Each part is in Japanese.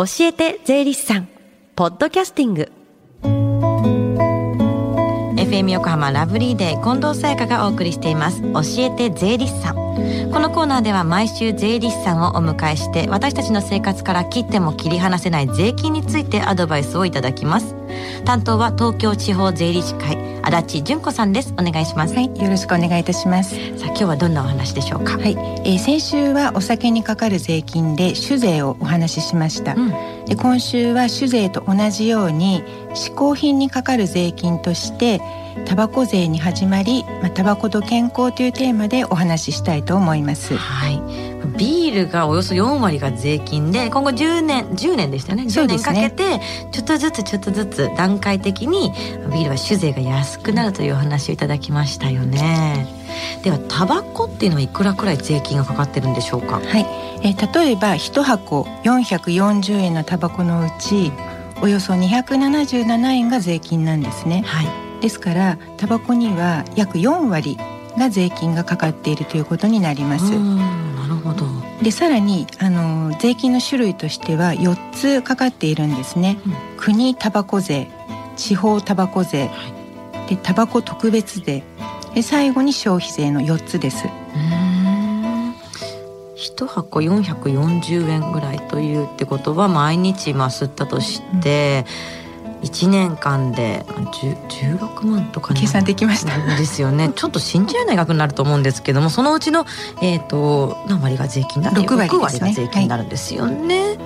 教えて税理士さん。ポッドキャスティング。FM 横浜ラブリーデー近藤沙耶香がお送りしています。教えて税理士さん。このコーナーでは毎週税理士さんをお迎えして私たちの生活から切っても切り離せない税金についてアドバイスをいただきます。担当は東京地方税理士会足立純子さんです。お願いします。はい、よろしくお願いいたします。さあ今日はどんなお話でしょうか？はい、えー先週はお酒にかかる税金で酒税をお話ししました。うん。で今週は酒税と同じように嗜好品にかかる税金としてタバコ税に始まり、まあ、タバコと健康というテーマでお話ししたいと思います。はい。ビールがおよそ4割が税金で今後10年10年でしたよね。10そうですね。年かけてちょっとずつちょっとずつ段階的にビールは酒税が安くなるというお話をいただきましたよね。ではタバコっていうのはいくらくらい税金がかかってるんでしょうか？はい、えー例えば一箱440円のタバコのうちおよそ277円が税金なんですね。はいですからタバコには約4割が税金がかかっているということになります。うんなるほどでさらにあの税金の種類としては4つかかっているんですね。うん国タバコ税、地方タバコ税、でタバコ特別税、で最後に消費税の4つです。うん一箱440円ぐらいというってことは毎日まあ吸ったとして、1年間でまあ10 16万とかに計算できました。ですよね。ちょっと信じられない額になると思うんですけどもそのうちの、えー、と何割が税金だ？6割ね。6割が税金になるんですよね、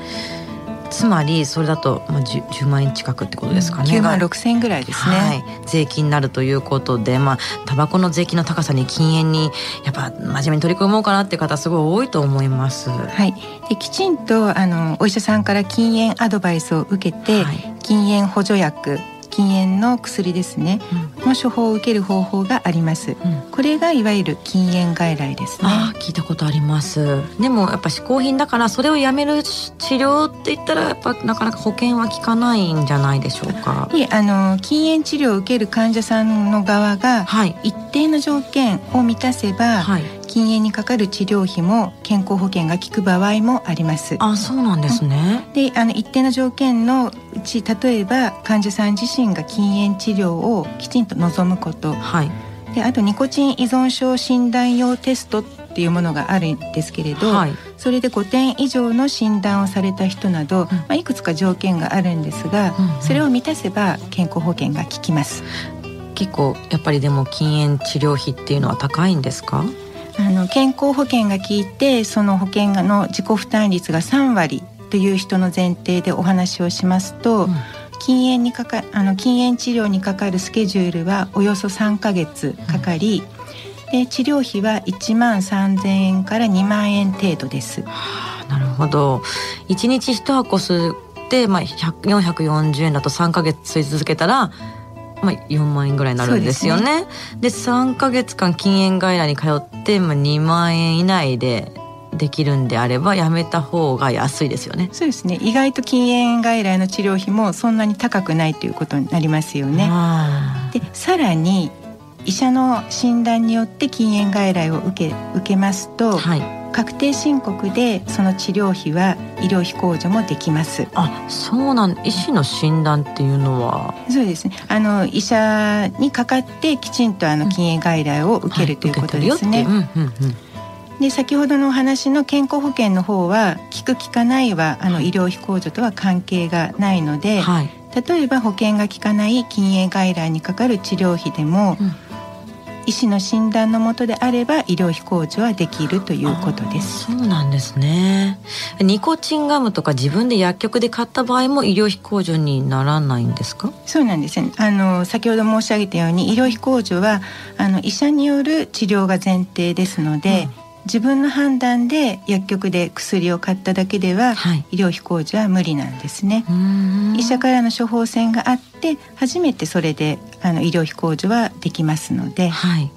つまりそれだと、まあ、10, 10万円近くってことですかね、9万6千円ぐらいですね。はい、税金になるということで、まあ、タバコの税金の高さに禁煙にやっぱ真面目に取り組もうかなっていう方すごい多いと思います。はい、できちんとあのお医者さんから禁煙アドバイスを受けて、はい禁煙補助薬禁煙の薬ですね。の処方を受ける方法があります。うん。うんこれがいわゆる禁煙外来ですね。聞いたことあります。でもやっぱ嗜好品だからそれをやめる治療って言ったらやっぱなかなか保険は効かないんじゃないでしょうか？いえあの禁煙治療を受ける患者さんの側がはい。一定の条件を満たせば、はい禁煙にかかる治療費も健康保険が効く場合もありますあそうなんですね。であの一定の条件のうち例えば患者さん自身が禁煙治療をきちんと望むこと。はい。であとニコチン依存症診断用テストっていうものがあるんですけれど、はい。それで5点以上の診断をされた人など、まあ、いくつか条件があるんですが、うんうん。それを満たせば健康保険が効きます結構やっぱりでも禁煙治療費っていうのは高いんですかあの健康保険が効いてその保険の自己負担率が3割という人の前提でお話をしますと、うん。禁煙にかかあの禁煙治療にかかるスケジュールはおよそ3ヶ月かかり、で治療費は1万3,000円から2万円程度です。はあなるほど。1日1箱吸って、まあ、100 440円だと3ヶ月吸い続けたら、まあ、4万円ぐらいになるんですよね。で3ヶ月間禁煙外来に通って、まあ、2万円以内でできるんであればやめた方が安いですよね。そうですね意外と禁煙外来の治療費もそんなに高くないということになりますよね。あでさらに医者の診断によって禁煙外来を受け受けますと、ーはい確定申告でその治療費は医療費控除もできます。あそうなん医師の診断っていうのは？そうですね。あの医者にかかってきちんとあの禁煙外来を受けるということですね。はい受けてるよっていううんうんうんで先ほどのお話の健康保険の方は効く効かないはあの医療費控除とは関係がないので、はい例えば保険が効かない禁煙外来にかかる治療費でも、うん医師の診断のもとであれば医療費控除はできるということです。そうなんですねニコチンガムとか自分で薬局で買った場合も医療費控除にならないんですか？そうなんですね。あの先ほど申し上げたように医療費控除はあの医者による治療が前提ですので、自分の判断で薬局で薬を買っただけでは、はい。医療費控除は無理なんですね。医者からの処方箋があって初めてそれであの医療費控除はできますので、はい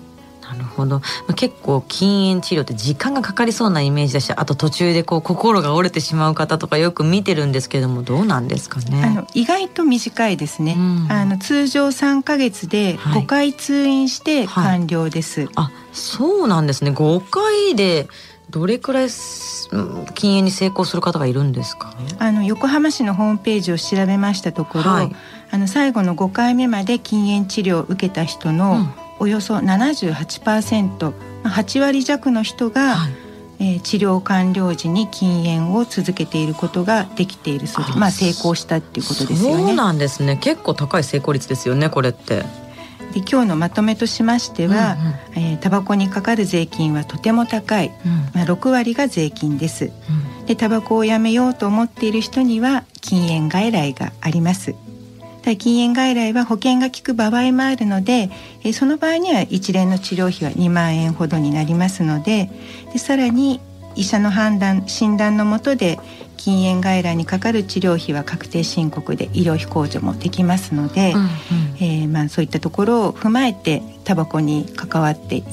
なるほど。まあ結構禁煙治療って時間がかかりそうなイメージだしあと途中でこう心が折れてしまう方とかよく見てるんですけれどもどうなんですかね？あの意外と短いですね。うん。あの通常3ヶ月ではい。5回通院して完了です。あそうなんですね。5回でどれくらい禁煙に成功する方がいるんですか？あの横浜市のホームページを調べましたところ、はい、あの最後の5回目まで禁煙治療を受けた人のおよそ78%、うん、8割弱の人が、はい、えー、治療完了時に禁煙を続けていることができているそうでまあ成功したっていうことですよね。そうなんですね結構高い成功率ですよねこれって。で今日のまとめとしましては、うんうん、えー、タバコにかかる税金はとても高い、うん、まあ、6割が税金です。うん、でタバコをやめようと思っている人には禁煙外来があります。禁煙外来は保険が効く場合もあるので、えー、その場合には一連の治療費は2万円ほどになりますのででさらに医者の判断診断のもとで禁煙外来にかかる治療費は確定申告で医療費控除もできますので、うんうん、えー、まあ、そういったところを踏まえてタバコに関わって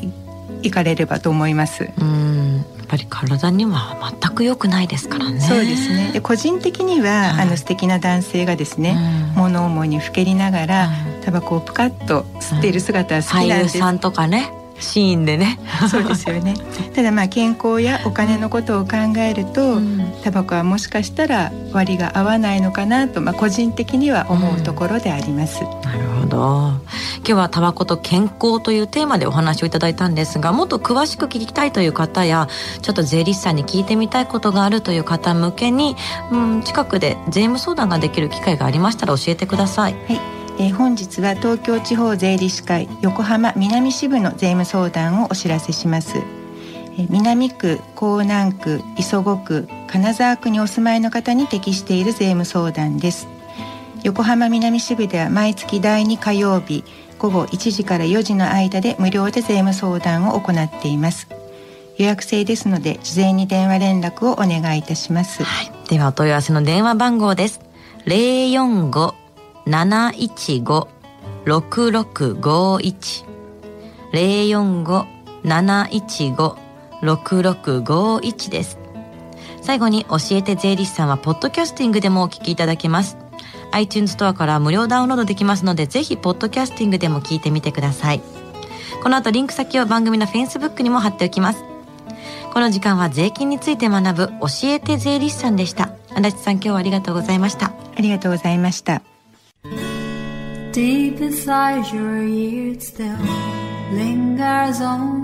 いかれればと思います。うんぱり体には全く良くないですからね。そうですね。で個人的には、うん、あの素敵な男性がですね、うん、物思いにふけりながら、うん、タバコをプカッと吸っている姿は好きなんです。俳優さんとかね。シーンでねそうですよね ただまあ健康やお金のことを考えると、うん、タバコはもしかしたら割が合わないのかなと、まあ、個人的には思うところであります、うん、なるほど今日はタバコと健康というテーマでお話をいただいたんですがもっと詳しく聞きたいという方やちょっと税理士さんに聞いてみたいことがあるという方向けに、うん、近くで税務相談ができる機会がありましたら教えてください。はい。えー、本日は東京地方税理士会横浜南支部の税務相談をお知らせします、えー、南区江南区磯子区金沢区にお住まいの方に適している税務相談です。横浜南支部では毎月第2火曜日午後1時から4時の間で無料で税務相談を行っています。予約制ですので事前に電話連絡をお願いいたします、はい、ではお問い合わせの電話番号です。045 715-6651 045-715-6651です。最後に教えて税理士さんはポッドキャスティングでもお聞きいただけます。iTunes ストアから無料ダウンロードできますので、ぜひポッドキャスティングでも聞いてみてください。この後リンク先を番組の Facebook にも貼っておきます。この時間は税金について学ぶ教えて税理士さんでした。足立さん今日はありがとうございました。ありがとうございました。Deep inside your ears still lingers on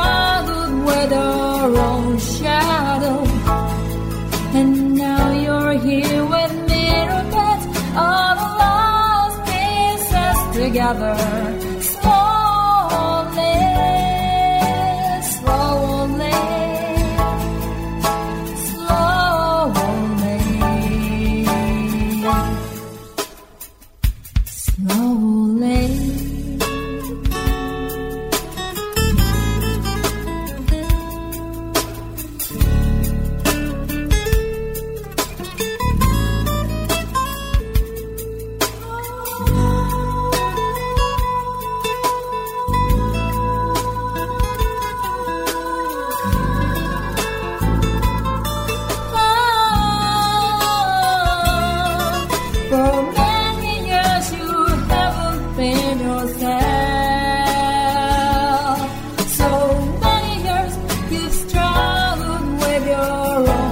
another. tomorrow.